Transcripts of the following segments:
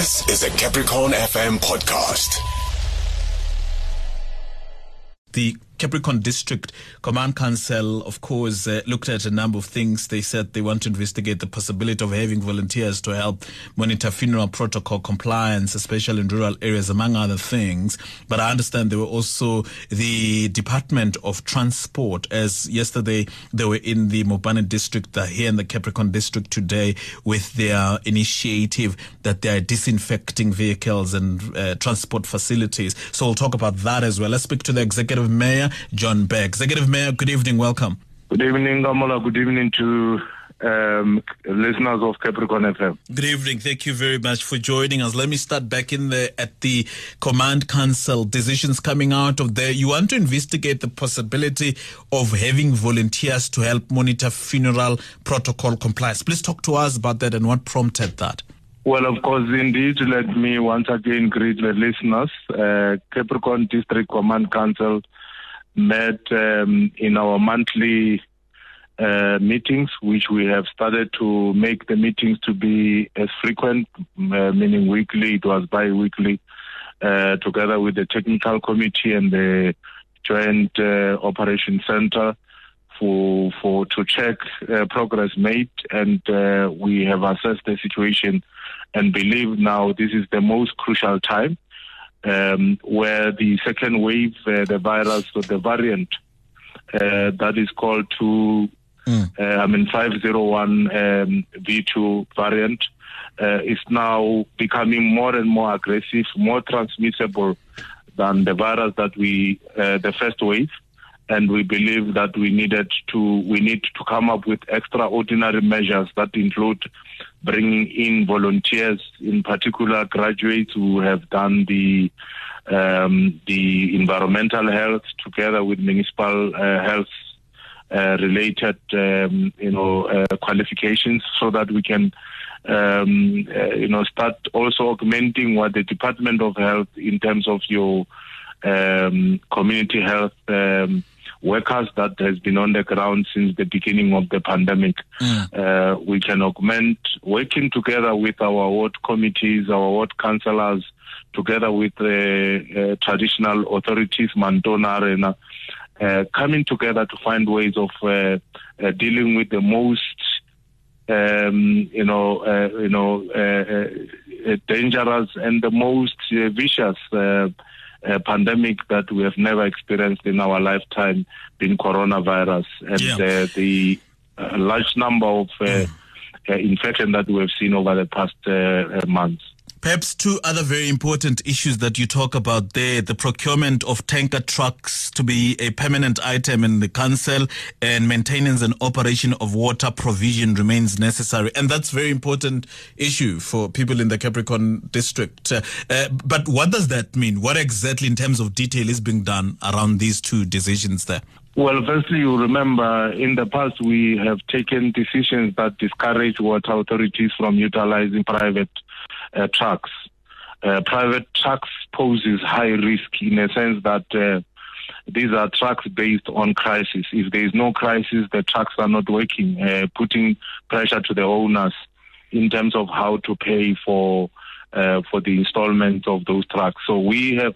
This is a Capricorn FM podcast. The Capricorn District Command Council, of course, uh, looked at a number of things. They said they want to investigate the possibility of having volunteers to help monitor funeral protocol compliance, especially in rural areas, among other things. But I understand there were also the Department of Transport, as yesterday they were in the Mopani District, they're here in the Capricorn District today with their initiative that they are disinfecting vehicles and uh, transport facilities. So we'll talk about that as well. Let's speak to the Executive Mayor. John Mpe. Executive Mayor, good evening. Welcome. Good evening, Gamola. Good evening to um, listeners of Capricorn FM. Good evening. Thank you very much for joining us. Let me start back in there at the Command Council. Decisions coming out of there. You want to investigate the possibility of having volunteers to help monitor funeral protocol compliance. Please talk to us about that and what prompted that. Well, of course, indeed, let me once again greet the listeners. Uh, Capricorn District Command Council met um, in our monthly uh, meetings, which we have started to make the meetings to be as frequent, uh, meaning weekly, it was bi-weekly, uh, together with the technical committee and the joint uh, operation center for for to check uh, progress made, and uh, we have assessed the situation and believe now this is the most crucial time um, where the second wave, uh, the virus or the variant uh, that is called to, mm. uh, I mean, 501 um, V2 variant uh, is now becoming more and more aggressive, more transmissible than the virus that we, uh, the first wave. And we believe that we needed to, we need to come up with extraordinary measures that include bringing in volunteers, in particular graduates who have done the um, the environmental health together with municipal uh, health uh, related um, you know uh, qualifications, so that we can um, uh, you know start also augmenting what the Department of Health in terms of your um, community health um, workers that has been on the ground since the beginning of the pandemic. Mm. Uh, we can augment working together with our ward committees, our ward councillors, together with the uh, traditional authorities, Mantona Arena, uh, coming together to find ways of uh, uh, dealing with the most um, you know, uh, you know, uh, uh, dangerous and the most vicious a pandemic that we have never experienced in our lifetime, being coronavirus, and yeah. uh, the uh, large number of uh, mm. infection that we have seen over the past months. Perhaps two other very important issues that you talk about there the procurement of tanker trucks to be a permanent item in the council and maintenance and operation of water provision remains necessary. And that's very important issue for people in the Capricorn district. Uh, but what does that mean? What exactly, in terms of detail, is being done around these two decisions there? Well, firstly, you remember in the past we have taken decisions that discourage water authorities from utilizing private uh, trucks. Uh, private trucks poses high risk in a sense that uh, these are trucks based on crisis. If there is no crisis, the trucks are not working, uh, putting pressure to the owners in terms of how to pay for uh, for the installment of those trucks. So we have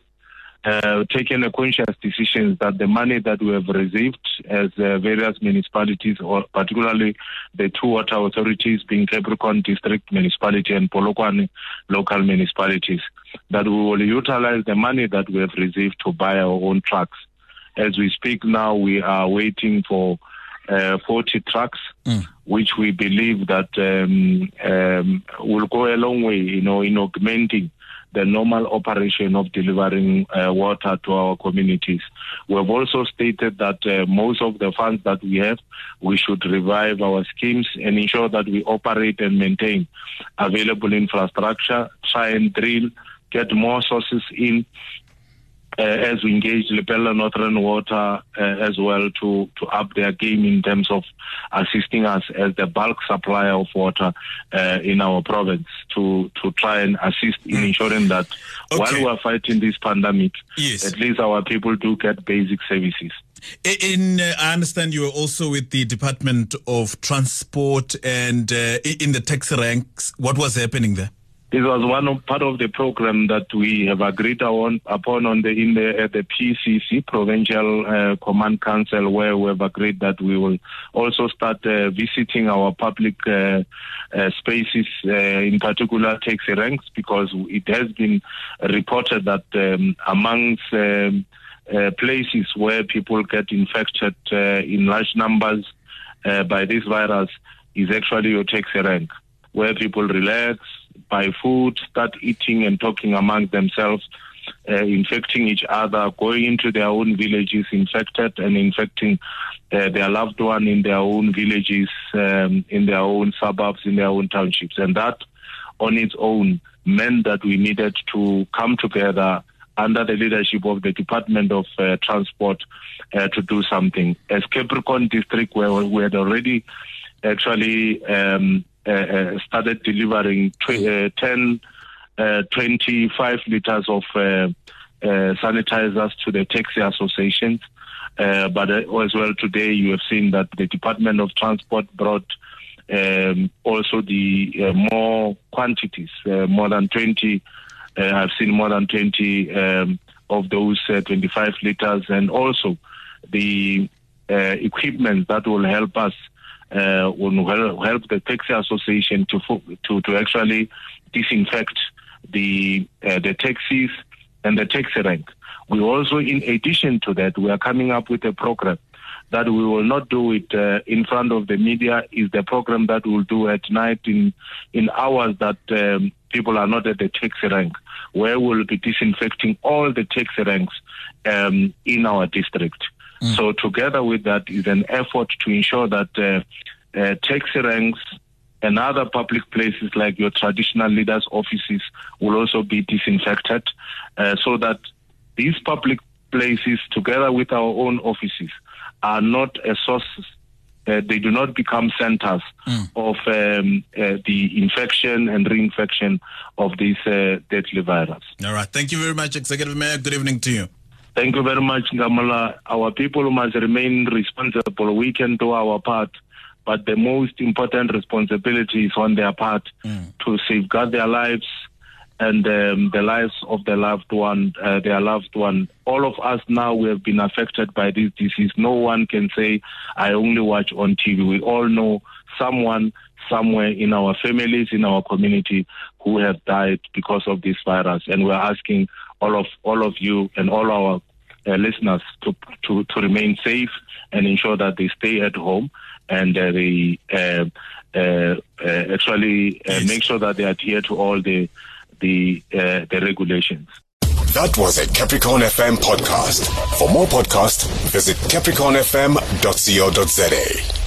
uh, taken a conscious decision that the money that we have received as uh, various municipalities, or particularly the two water authorities, being Capricorn District Municipality and Polokwane local municipalities, that we will utilize the money that we have received to buy our own trucks. As we speak now, we are waiting for uh, 40 trucks, mm. which we believe that um, um, will go a long way, you know, in augmenting the normal operation of delivering uh, water to our communities. We have also stated that uh, most of the funds that we have, we should revive our schemes and ensure that we operate and maintain available infrastructure, try and drill, get more sources in uh, as we engage Lepelle Northern Water uh, as well to, to up their game in terms of assisting us as the bulk supplier of water uh, in our province to, to try and assist in mm. ensuring that okay. while we are fighting this pandemic, yes. at least our people do get basic services. In, uh, I understand you are also with the Department of Transport and uh, in the taxi ranks. What was happening there? This was one of part of the program that we have agreed on, upon on the in the at the PCC Provincial uh, Command Council, where we have agreed that we will also start uh, visiting our public uh, uh spaces, uh, in particular taxi ranks, because it has been reported that um, amongst um, uh, places where people get infected in large numbers by this virus is actually your taxi rank, where people relax buy food, start eating and talking among themselves, uh, infecting each other, going into their own villages infected and infecting uh, their loved one in their own villages, um, in their own suburbs, in their own townships. And that on its own meant that we needed to come together under the leadership of the Department of uh, Transport uh, to do something. As Capricorn District, where we had already actually um, Uh, uh, started delivering tw- uh, 10, uh, 25 liters of sanitizers to the taxi associations. but as well today, you have seen that the Department of Transport brought um, also the more quantities, more than 20. I've seen more than 20 um, of those 25 liters, and also the equipment that will help us uh, will help the taxi association to to to actually disinfect the uh, the taxis and the taxi rank. We also, in addition to that, we are coming up with a program that we will not do it uh, in front of the media. Is the program that we'll do at night in in hours that um, people are not at the taxi rank, where we'll be disinfecting all the taxi ranks um, in our district. Mm. So together with that is an effort to ensure that uh, uh, taxi ranks and other public places like your traditional leaders' offices will also be disinfected uh, so that these public places, together with our own offices, are not a source. Uh, they do not become centers mm. of um, uh, the infection and reinfection of this uh, deadly virus. All right. Thank you very much, Executive Mayor. Good evening to you. Thank you very much, Ngamala. Our people must remain responsible. We can do our part, but the most important responsibility is on their part mm. to safeguard their lives and um, the lives of their loved one, uh, their loved one. All of us now we have been affected by this disease. No one can say, "I only watch on TV." We all know someone somewhere in our families, in our community, who have died because of this virus, and we're asking all of all of you and all our uh, listeners to, to to remain safe and ensure that they stay at home and uh, they uh, uh, uh actually uh, make sure that they adhere to all the the the regulations. That was a Capricorn FM podcast. For more podcasts, visit capricornfm.co.za.